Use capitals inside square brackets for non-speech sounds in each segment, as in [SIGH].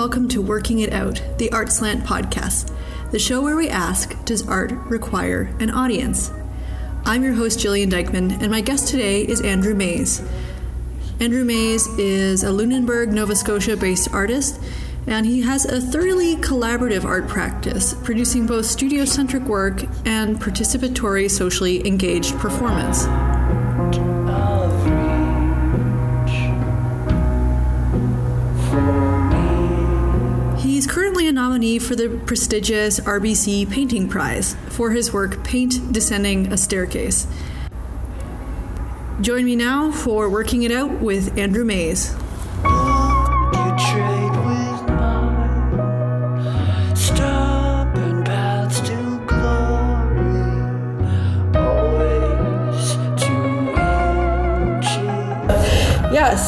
welcome to Working It Out, the Art Slant podcast, the show where we ask Does art require an audience? I'm your host, Jillian Dykeman, and my guest today is Andrew Maize. Andrew Maize is a Lunenburg, Nova Scotia based artist, and he has a thoroughly collaborative art practice, producing both studio centric work and participatory, socially engaged performance. Nominee for the prestigious RBC Painting Prize for his work Paint Descending a Staircase. Join me now for Working It Out with Andrew Maize.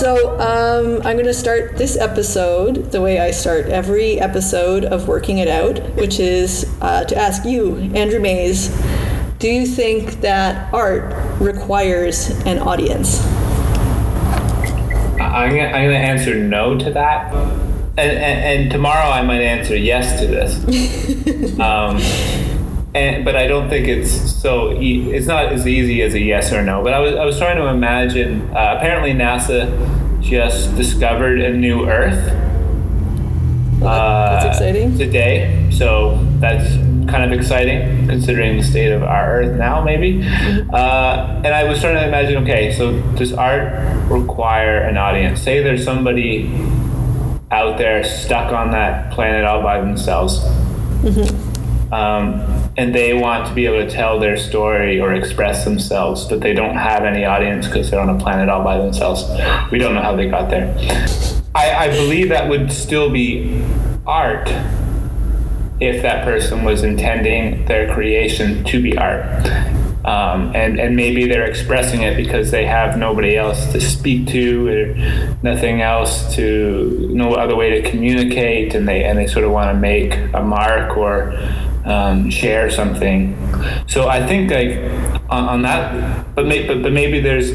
So um, I'm going to start this episode the way I start every episode of Working It Out, which is uh, to ask you, Andrew Maize, do you think that art requires an audience? I'm gonna, answer no to that, and, and, and tomorrow I might answer yes to this. [LAUGHS] um, and, but I don't think it's so. E- it's not as easy as a yes or no. But I was I was trying to imagine. Uh, apparently, NASA just discovered a new Earth. That's uh, exciting. Today, so that's kind of exciting considering the state of our Earth now, maybe. Uh, and I was trying to imagine. Okay, so does art require an audience? Say there's somebody out there stuck on that planet all by themselves. Um, and they want to be able to tell their story or express themselves, but they don't have any audience because they're on a planet all by themselves. We don't know how they got there. I, I believe that would still be art if that person was intending their creation to be art. Um, and, and maybe they're expressing it because they have nobody else to speak to or nothing else to no other way to communicate and they and they sort of want to make a mark or um, share something. So I think like on, on that but, may, but but maybe there's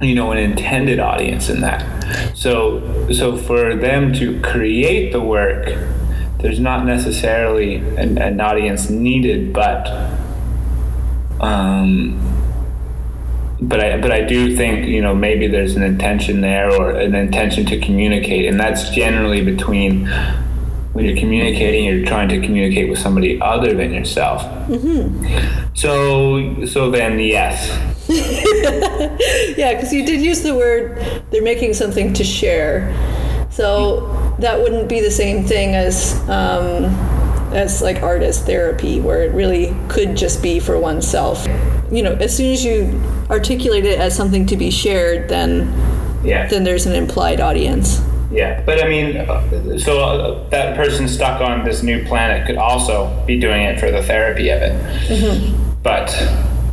you know an intended audience in that. So so for them to create the work there's not necessarily an, an audience needed but um, but I but I do think you know maybe there's an intention there or an intention to communicate, and that's generally between when you're communicating, you're trying to communicate with somebody other than yourself. So so then yes, [LAUGHS] Yeah, because you did use the word they're making something to share. So that wouldn't be the same thing as um, as like artist therapy, where it really could just be for oneself. You know, as soon as you articulate it as something to be shared, then yeah. then there's an implied audience. Yeah, but I mean, uh, so uh, that person stuck on this new planet could also be doing it for the therapy of it. But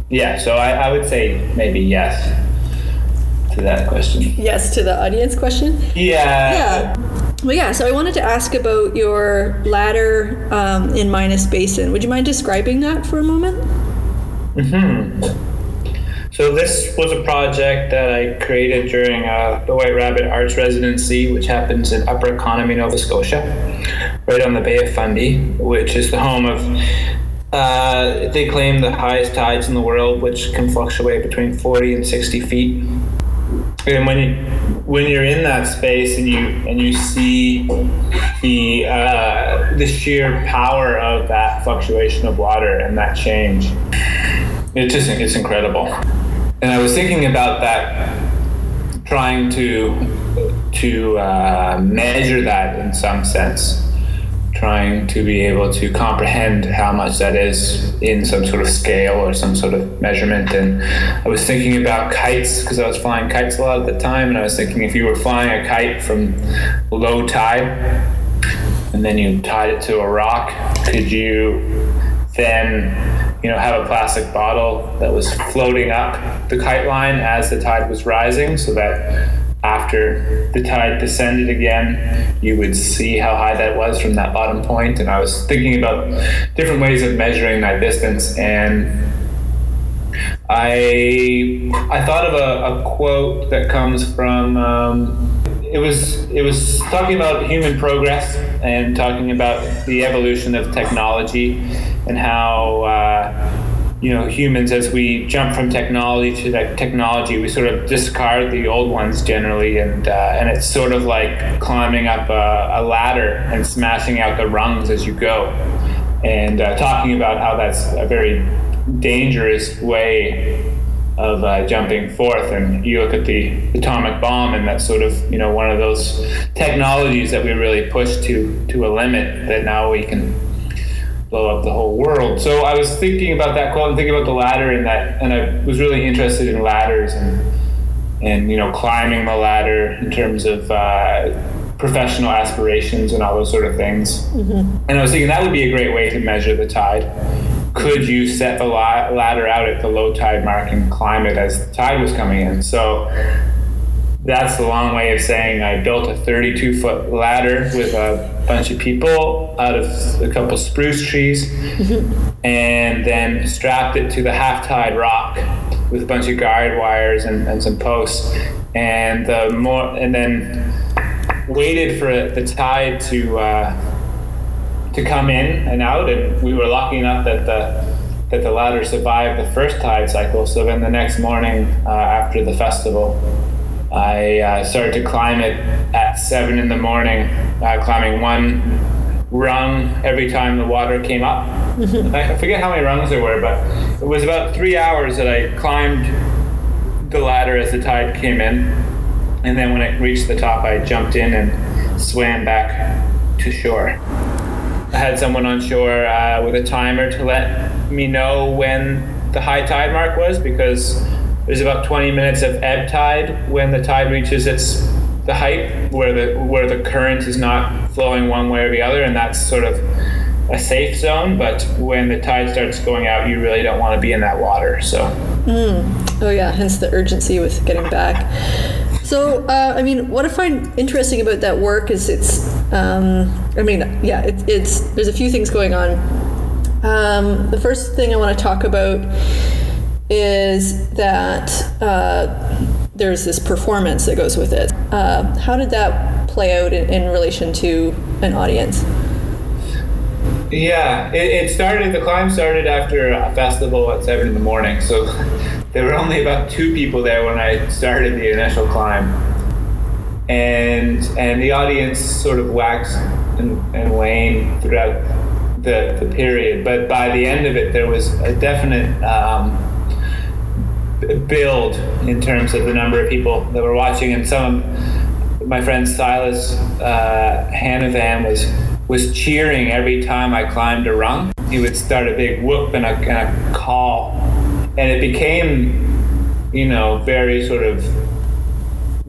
yeah, so I, I would say maybe yes to that question. Yes to the audience question. Yeah. Yeah. Well, yeah. So I wanted to ask about your ladder um, in Minas Basin. Would you mind describing that for a moment? So this was a project that I created during uh, the White Rabbit Arts Residency, which happens in Upper Economy, Nova Scotia, right on the Bay of Fundy, which is the home of. Uh, they claim the highest tides in the world, which can fluctuate between 40 and 60 feet. And when you when you're in that space and you and you see the uh, the sheer power of that fluctuation of water and that change, it's just it's incredible. And I was thinking about that, trying to to uh, measure that in some sense, trying to be able to comprehend how much that is in some sort of scale or some sort of measurement. And I was thinking about kites because I was flying kites a lot at the time, and I was thinking if you were flying a kite from low tide and then you tied it to a rock, could you then you know have a plastic bottle that was floating up the kite line as the tide was rising so that after the tide descended again you would see how high that was from that bottom point. and i was thinking about different ways of measuring that distance and i i thought of a, a quote that comes from um, it was it was talking about human progress and talking about the evolution of technology and how uh, you know humans as we jump from technology to like technology we sort of discard the old ones generally and uh, and it's sort of like climbing up a, a ladder and smashing out the rungs as you go. And uh, talking about how that's a very dangerous way of uh, jumping forth. And you look at the atomic bomb, and that's sort of you know one of those technologies that we really pushed to to a limit that now we can blow up the whole world. So I was thinking about that quote and thinking about the ladder and that, and I was really interested in ladders and and you know climbing the ladder in terms of. Uh, professional aspirations and all those sort of things and i was thinking that would be a great way to measure the tide could you set the ladder out at the low tide mark and climb it as the tide was coming in? So that's the long way of saying I built a 32 foot ladder with a bunch of people out of a couple spruce trees [LAUGHS] and then strapped it to the half tide rock with a bunch of guide wires and, and some posts and the more and then waited for the tide to uh, to come in and out, and we were lucky enough that the that the ladder survived the first tide cycle. So then the next morning uh, after the festival, I uh, started to climb it at seven in the morning, uh, climbing one rung every time the water came up. I forget how many rungs there were, but it was about three hours that I climbed the ladder as the tide came in, and then when it reached the top, I jumped in and swam back to shore. I had someone on shore uh, with a timer to let me know when the high tide mark was because there's about 20 minutes of ebb tide when the tide reaches its the height where the where the current is not flowing one way or the other and that's sort of a safe zone but when the tide starts going out you really don't want to be in that water so Oh yeah, hence the urgency with getting back. So, uh, I mean, what I find interesting about that work is it's, um, I mean, yeah, it, it's there's a few things going on. Um, the first thing I want to talk about is that uh, there's this performance that goes with it. Uh, how did that play out in, in relation to an audience? Yeah, it, it started. The climb started after a festival at seven in the morning. So [LAUGHS] there were only about two people there when I started the initial climb, and and the audience sort of waxed and, and waned throughout the the period. But by the end of it, there was a definite. Um, build in terms of the number of people that were watching and some of my friend Silas uh, Hanavan was was cheering every time I climbed a rung. He would start a big whoop and a, and a call, and it became, you know, very sort of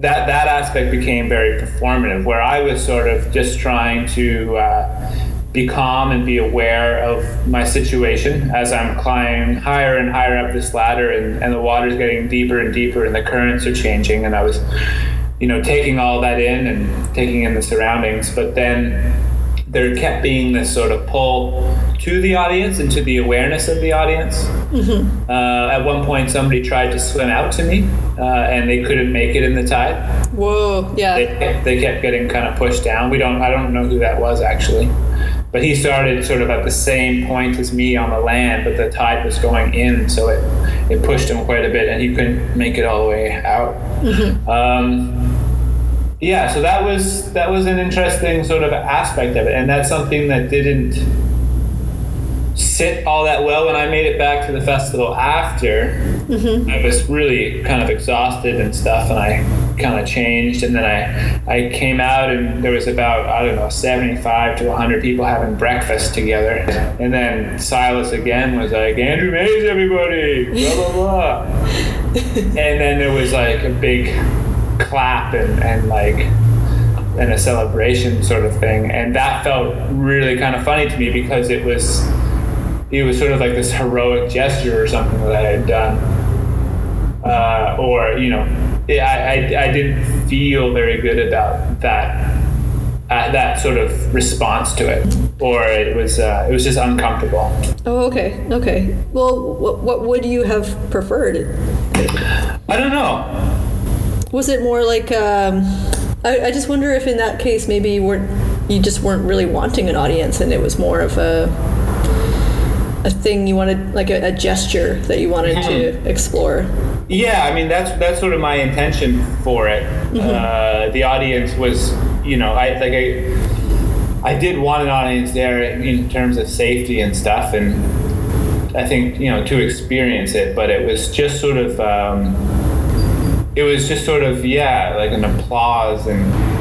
that that aspect became very performative. Where I was sort of just trying to uh, be calm and be aware of my situation as I'm climbing higher and higher up this ladder, and, and the water's getting deeper and deeper, and the currents are changing, and I was, you know, taking all that in and taking in the surroundings, but then there kept being this sort of pull to the audience and to the awareness of the audience. Uh, at one point, somebody tried to swim out to me, uh, and they couldn't make it in the tide. Whoa, yeah. They kept, they kept getting kind of pushed down. We don't. I don't know who that was actually, but he started sort of at the same point as me on the land, but the tide was going in, so it it pushed him quite a bit, and he couldn't make it all the way out. Um, yeah, so that was that was an interesting sort of aspect of it, and that's something that didn't sit all that well when I made it back to the festival after. Mm-hmm. I was really kind of exhausted and stuff, and I kind of changed, and then I I came out, and there was about I don't know seventy five to hundred people having breakfast together, and then Silas again was like Andrew Maize, everybody, blah blah blah, [LAUGHS] and then there was like a big clap and, and like and a celebration sort of thing. And that felt really kind of funny to me because it was it was sort of like this heroic gesture or something that I had done. Uh, or you know I, I, I didn't feel very good about that uh, that sort of response to it. Or it was uh, it was just uncomfortable. Oh, okay, okay. Well, what, what would you have preferred? I don't know Was it more like um, I, I just wonder if in that case maybe you weren't you just weren't really wanting an audience and it was more of a a thing you wanted like a, a gesture that you wanted to explore. Yeah, I mean that's that's sort of my intention for it. Uh, the audience was, you know, I like I, I did want an audience there in terms of safety and stuff, and I think you know to experience it. But it was just sort of, um, it was just sort of yeah, like an applause and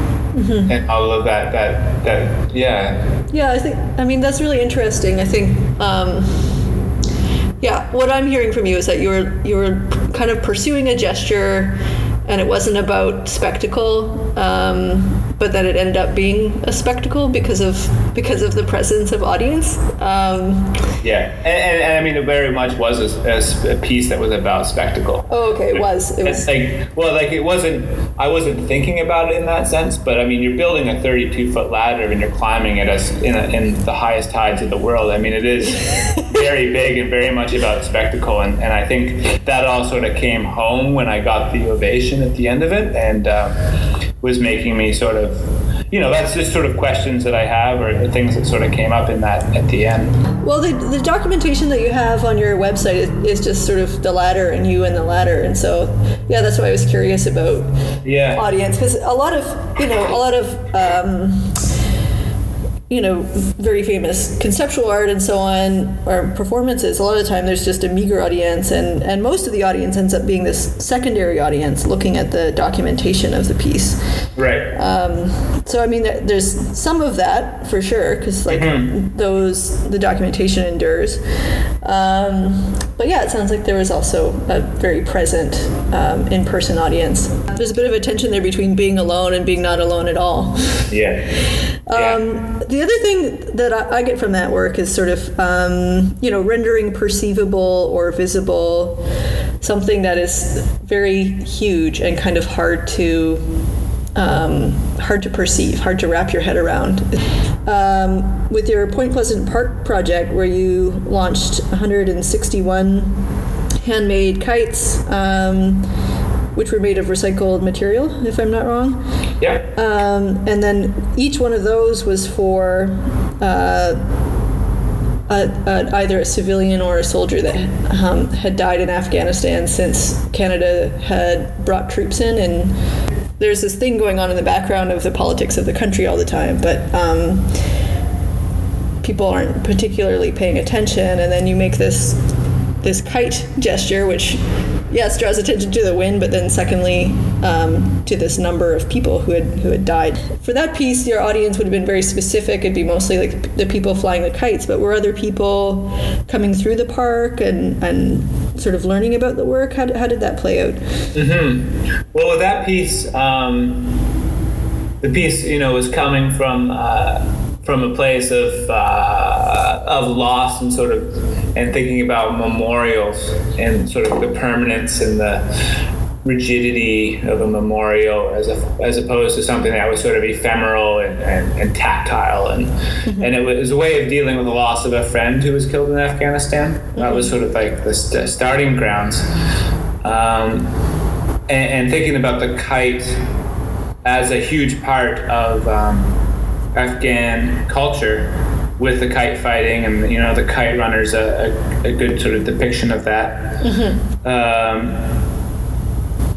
and all of that that that yeah. Yeah, I think I mean that's really interesting. I think um, yeah, what I'm hearing from you is that you were you were kind of pursuing a gesture, and it wasn't about spectacle, um, but that it ended up being a spectacle because of because of the presence of audience. Um, yeah, and, and, and I mean it very much was a piece that was about spectacle. oh, okay, it was it was like well like it wasn't i wasn't thinking about it in that sense but i mean you're building a 32 foot ladder and you're climbing it as in, a, in the highest heights of the world i mean it is [LAUGHS] very big and very much about spectacle and, and i think that all sort of came home when i got the ovation at the end of it and uh, was making me sort of you know that's just sort of questions that i have or things that sort of came up in that at the end. Well, the, the documentation that you have on your website is, is just sort of the ladder and you and the ladder, and so yeah, that's why I was curious about yeah. audience because a lot of you know a lot of um, you know very famous conceptual art and so on or performances a lot of the time there's just a meager audience and and most of the audience ends up being this secondary audience looking at the documentation of the piece right so I mean, there's some of that for sure, because like those the documentation endures. Um, but yeah, it sounds like there was also a very present um, in-person audience. There's a bit of a tension there between being alone and being not alone at all. yeah [LAUGHS] yeah Um, the other thing that I, I get from that work is sort of, um, you know, rendering perceivable or visible something that is very huge and kind of hard to um, hard to perceive, hard to wrap your head around. Um, with your Point Pleasant Park project, where you launched 161 handmade kites, um, which were made of recycled material, if I'm not wrong. yeah Um, and then each one of those was for uh, a, a, either a civilian or a soldier that um, had died in Afghanistan since Canada had brought troops in. And there's this thing going on in the background of the politics of the country all the time, but um, people aren't particularly paying attention. And then you make this this kite gesture, which yes draws attention to the wind, but then secondly um, to this number of people who had who had died. For that piece, your audience would have been very specific. It'd be mostly like the people flying the kites, but were other people coming through the park and and sort of learning about the work? How, how did that play out? Well, with that piece, um, the piece you know was coming from uh, from a place of uh, of loss and sort of and thinking about memorials and sort of the permanence and the rigidity of a memorial as a, as opposed to something that was sort of ephemeral and, and, and tactile. And and it was a way of dealing with the loss of a friend who was killed in Afghanistan. That was sort of like the st- starting grounds. Um, and, and thinking about the kite as a huge part of um, Afghan culture with the kite fighting and you know the kite runners a, a, a good sort of depiction of that. Um,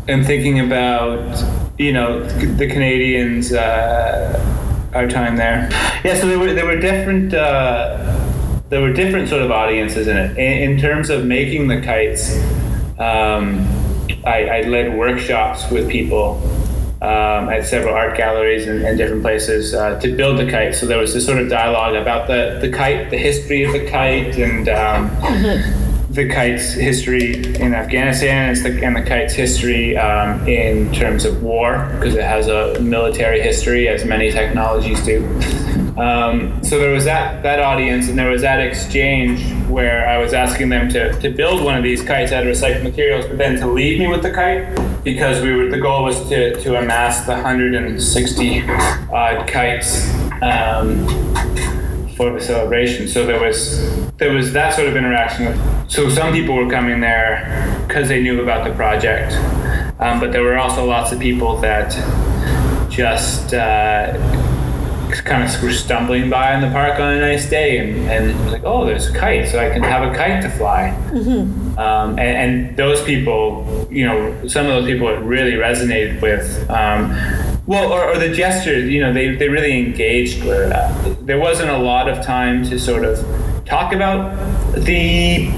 and thinking about you know the Canadians uh, our time there yeah so there were there were different uh, there were different sort of audiences in it in, in terms of making the kites um, I, I led workshops with people um, at several art galleries and, and different places uh, to build the kite. So there was this sort of dialogue about the, the kite, the history of the kite, and um, [LAUGHS] the kite's history in Afghanistan and the, and the kite's history um, in terms of war, because it has a military history, as many technologies do. Um, so there was that that audience, and there was that exchange where I was asking them to, to build one of these kites out of recycled materials, but then to leave me with the kite because we were the goal was to, to amass the 160 odd kites um, for the celebration. So there was there was that sort of interaction. So some people were coming there because they knew about the project, um, but there were also lots of people that just uh, kind of were stumbling by in the park on a nice day and, and like, oh, there's a kite, so I can have a kite to fly. Um, and, and those people, you know, some of those people it really resonated with. Um, well, or, or the gesture, you know, they, they really engaged with that. There wasn't a lot of time to sort of talk about the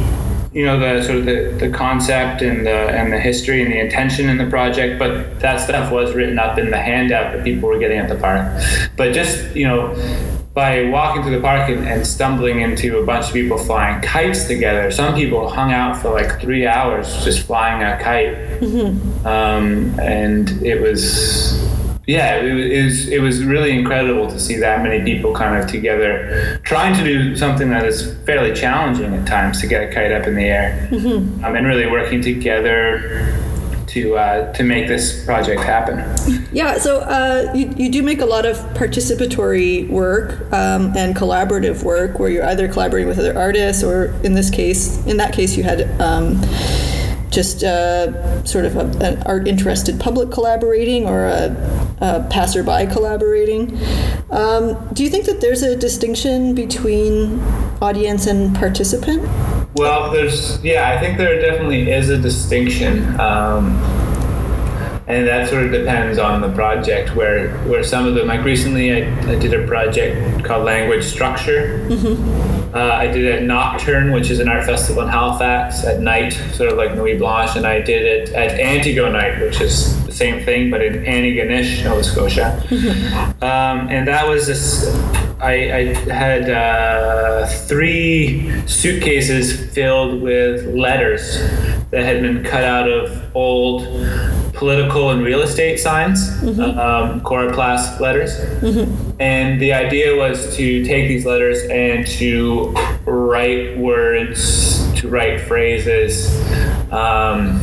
you know the sort of the, the concept and the and the history and the intention in the project but that stuff was written up in the handout that people were getting at the park but just you know by walking through the park and, and stumbling into a bunch of people flying kites together some people hung out for like three hours just flying a kite um, and it was yeah, it, it was it was really incredible to see that many people kind of together, trying to do something that is fairly challenging at times to get a kite up in the air, um, and really working together to uh, to make this project happen. Yeah, so uh, you, you do make a lot of participatory work um, and collaborative work where you're either collaborating with other artists or in this case, in that case, you had um, just uh, sort of a, an art interested public collaborating or a, a passerby collaborating. Um, do you think that there's a distinction between audience and participant? Well, there's yeah, I think there definitely is a distinction. Um, and that sort of depends on the project where where some of them like recently I, I did a project called language structure uh, i did it at nocturne which is an art festival in halifax at night sort of like nuit blanche and i did it at Antigonight which is the same thing but in antigonish nova scotia. [LAUGHS] Um, and that was this I, I had uh, three suitcases filled with letters that had been cut out of old political and real estate signs, um, coroplast letters. And the idea was to take these letters and to write words, to write phrases, um,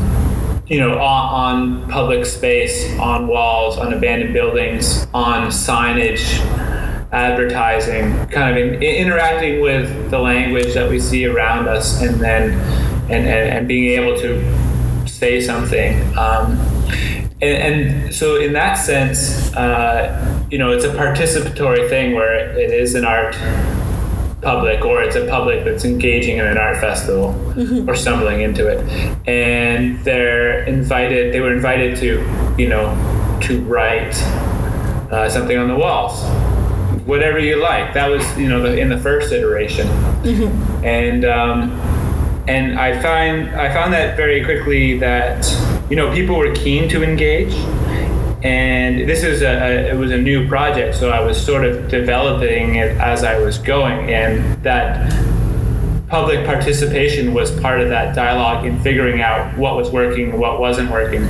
you know, on, on public space, on walls, on abandoned buildings, on signage, advertising, kind of in, interacting with the language that we see around us, and then and, and, and being able to say something. Um, and, and so, in that sense, uh, you know, it's a participatory thing where it is an art public or it's a public that's engaging in an art festival or stumbling into it. And they're invited they were invited to you know to write uh, something on the walls. Whatever you like. That was you know the, in the first iteration. And um, and I find I found that very quickly that you know people were keen to engage. And this is a, a it was a new project so I was sort of developing it as I was going. And that public participation was part of that dialogue in figuring out what was working what wasn't working.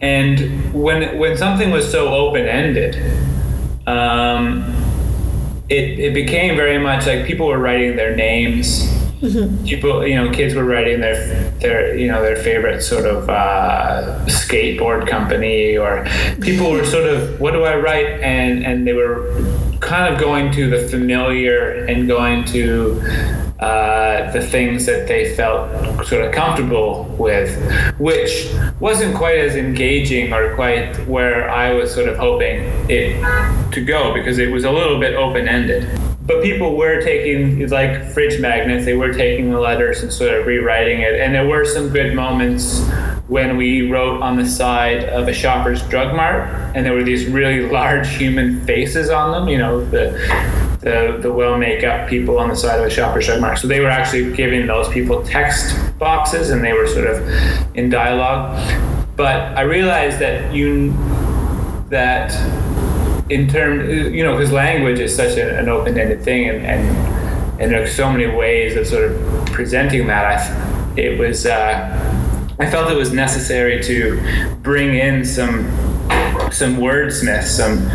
And when when something was so open ended um, it, it became very much like people were writing their names people you know kids were writing their their you know their favorite sort of uh, skateboard company or people were sort of what do i write and and they were kind of going to the familiar and going to uh, the things that they felt sort of comfortable with, which wasn't quite as engaging or quite where I was sort of hoping it to go because it was a little bit open ended. But people were taking, like fridge magnets, they were taking the letters and sort of rewriting it. And there were some good moments when we wrote on the side of a Shoppers Drug Mart and there were these really [LAUGHS] large human faces on them, you know, the the, the well make up people on the side of a Shoppers Drug Mart. So they were actually giving those people text boxes and they were sort of in dialogue. But I realized that you that in terms, you know because language is such a, an open-ended thing and, and and there's so many ways of sort of presenting that. I it was uh, I felt it was necessary to bring in some some wordsmiths some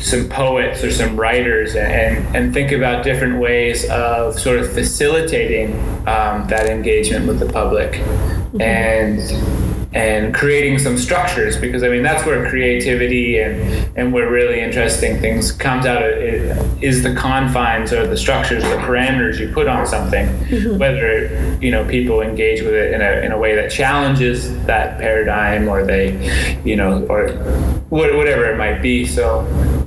some poets or some writers and, and think about different ways of sort of facilitating um, that engagement with the public. And and creating some structures because I mean that's where creativity and and where really interesting things comes out of it is the confines or the structures the parameters you put on something. Whether you know people engage with it in a, in a way that challenges that paradigm or they you know or wha- whatever it might be. So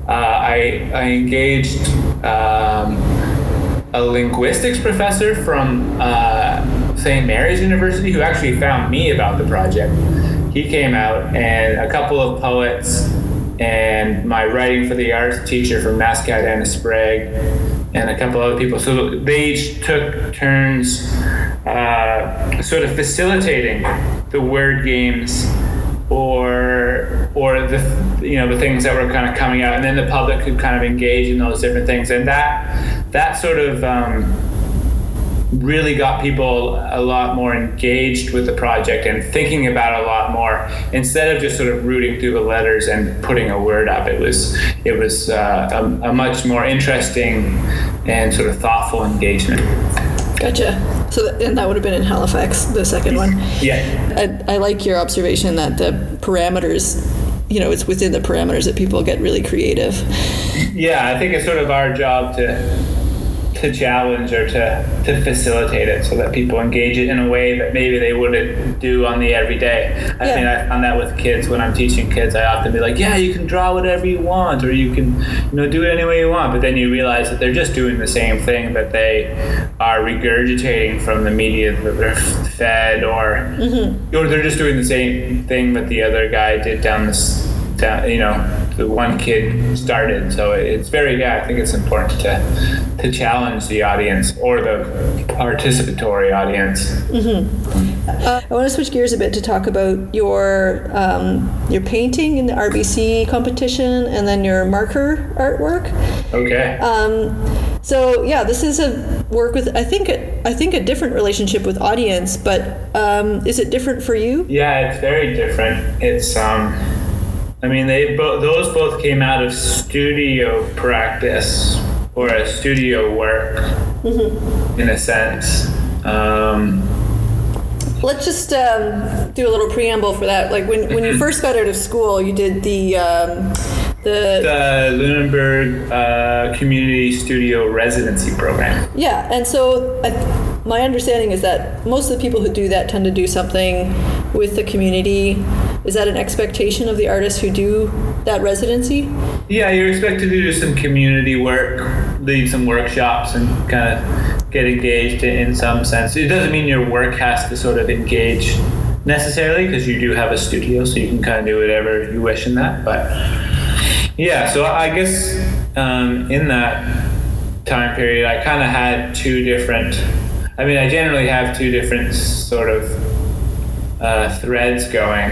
uh, I I engaged um, a linguistics professor from uh, St. Mary's University who actually found me about the project. He came out, and a couple of poets, and my writing for the arts teacher from Mascot, Anna Sprague, and a couple other people. So they each took turns uh, sort of facilitating the word games or or the you know the things that were kind of coming out and then the public could kind of engage in those different things and that that sort of um, really got people a lot more engaged with the project and thinking about a lot more instead of just sort of rooting through the letters and putting a word up it was it was uh, a, a much more interesting and sort of thoughtful engagement Gotcha. So, th- and that would have been in Halifax, the second one. yeah I, I like your observation that the parameters, you know, it's within the parameters that people get really creative. yeah i think it's sort of our job to to challenge or to, to facilitate it so that people engage it in a way that maybe they wouldn't do on the everyday. I Yeah. mean, I found that with kids when I'm teaching kids, I often be like, yeah, you can draw whatever you want or you can, you know, do it any way you want. But then you realize that they're just doing the same thing that they are regurgitating from the media that they're fed or, mm-hmm. or they're just doing the same thing that the other guy did down this, down, you know, the one kid started. So it's very, yeah, I think it's important to, to challenge the audience or the participatory audience. Uh, I want to switch gears a bit to talk about your um, your painting in the RBC competition and then your marker artwork. Okay. Um, so yeah, this is a work with I think I think a different relationship with audience, but um, is it different for you? Yeah, it's very different. It's um, I mean, they both those both came out of studio practice or a studio work, in a sense. Um, Let's just um, do a little preamble for that. Like when, when you [LAUGHS] first got out of school, you did the um, the the Lunenburg uh, Community Studio Residency Program. yeah, and so I, my understanding is that most of the people who do that tend to do something with the community. Is that an expectation of the artists who do that residency? Yeah, you're expected to do some community work, lead some workshops, and kind of get engaged in, some sense. It doesn't mean your work has to sort of engage necessarily, because you do have a studio, so you can kind of do whatever you wish in that. But yeah, so I guess um, in that time period, I kind of had two different. I mean, I generally have two different sort of uh, threads going.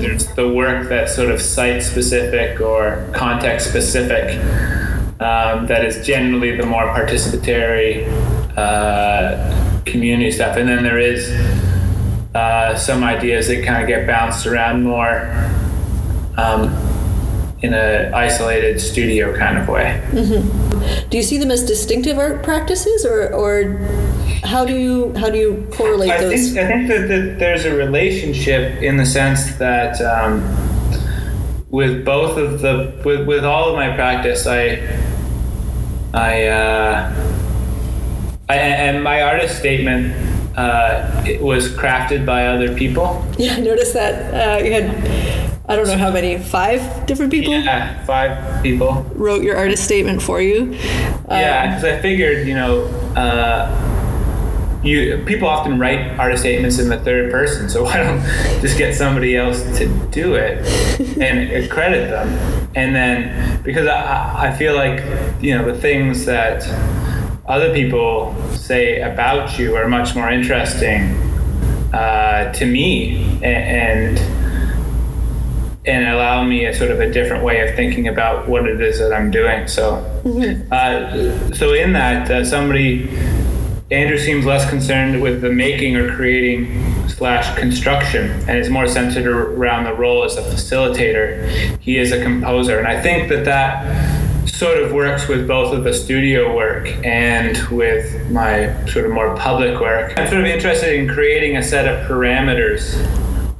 There's the work that's sort of site specific or context specific, um, that is generally the more participatory uh, community stuff. And then there is uh, some ideas that kind of get bounced around more um, in an isolated studio kind of way. Do you see them as distinctive art practices, or, or how do you how do you correlate I those? think, I think that, that there's a relationship in the sense that um, with both of the with, with all of my practice, I I, uh, I and my artist statement uh, it was crafted by other people. [LAUGHS] Yeah, I noticed that uh, you had I don't know how many five different people Yeah, five people. wrote your artist statement for you. Yeah, Um, because I figured, you know, uh, you people often write artist statements in the third person, so [LAUGHS] why don't just get somebody else to do it [LAUGHS] and credit them, and then because I, I feel like you know the things that other people say about you are much more interesting uh, to me and. and and allow me a sort of a different way of thinking about what it is that I'm doing. So, uh, so in that, uh, somebody Andrew seems less concerned with the making or creating slash construction, and is more centered around the role as a facilitator. He is a composer, and I think that that sort of works with both of the studio work and with my sort of more public work. I'm sort of interested in creating a set of parameters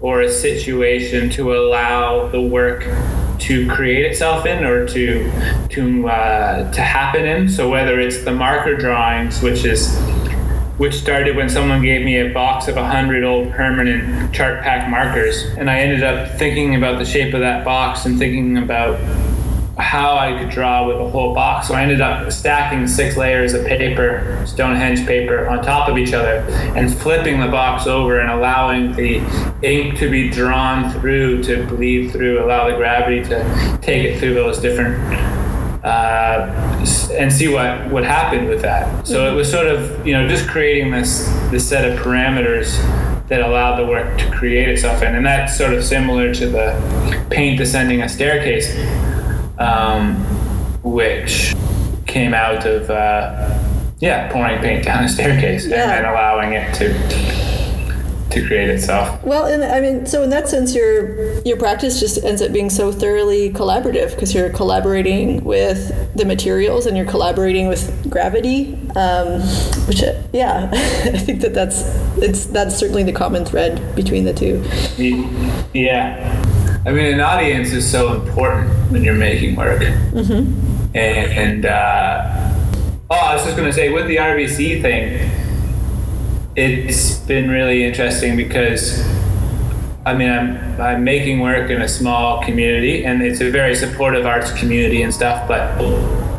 or a situation to allow the work to create itself in or to to uh, to happen in. So whether it's the marker drawings, which is which started when someone gave me a box of 100 old permanent Chartpak markers and i ended up thinking about the shape of that box and thinking about how I could draw with a whole box. So I ended up stacking six layers of paper, Stonehenge paper, on top of each other and flipping the box over and allowing the ink to be drawn through, to bleed through, allow the gravity to take it through those different. Uh, and see what what happened with that. So it was sort of you know just creating this this set of parameters that allowed the work to create itself in, and that's sort of similar to the paint descending a staircase um, which came out of uh, yeah pouring paint down a staircase Yeah. and then allowing it to to create itself. Well, and I mean, so in that sense, your your practice just ends up being so thoroughly collaborative because you're collaborating with the materials and you're collaborating with gravity. Um, which, yeah, [LAUGHS] I think that that's it's that's certainly the common thread between the two. Yeah. I mean, an audience is so important when you're making work. Mm-hmm. And, and uh, oh, I was just going to say with the RBC thing, it's been really interesting because I mean, I'm, I'm making work in a small community and it's a very supportive arts community and stuff, but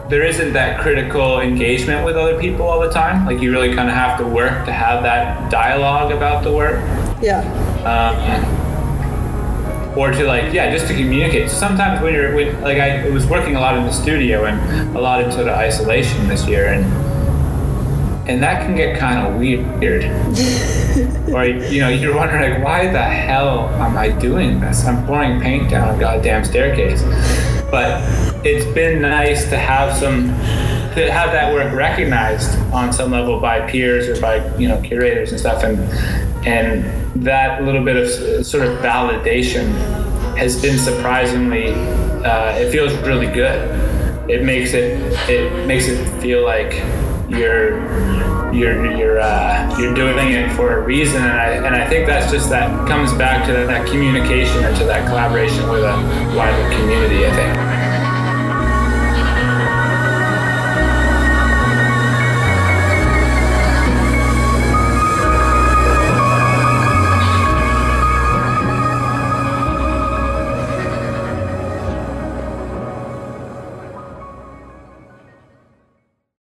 there isn't that critical engagement with other people all the time. Like, you really kind of have to work to have that dialogue about the work Yeah. um, or to like yeah just to communicate. So sometimes when you're when, like i was working a lot in the studio and a lot in sort of isolation this year and and that can get kind of weird. [LAUGHS] Or you know you're wondering like why the hell am i doing this? I'm pouring paint down a goddamn staircase. But it's been nice to have some to have that work recognized on some level by peers or by you know curators and stuff and and that little bit of sort of validation has been surprisingly uh, it feels really good. It makes it it makes it feel like you're you're you're uh, you're doing it for a reason. And I, and I think that's just that comes back to that, that communication and to that collaboration with a wider community I think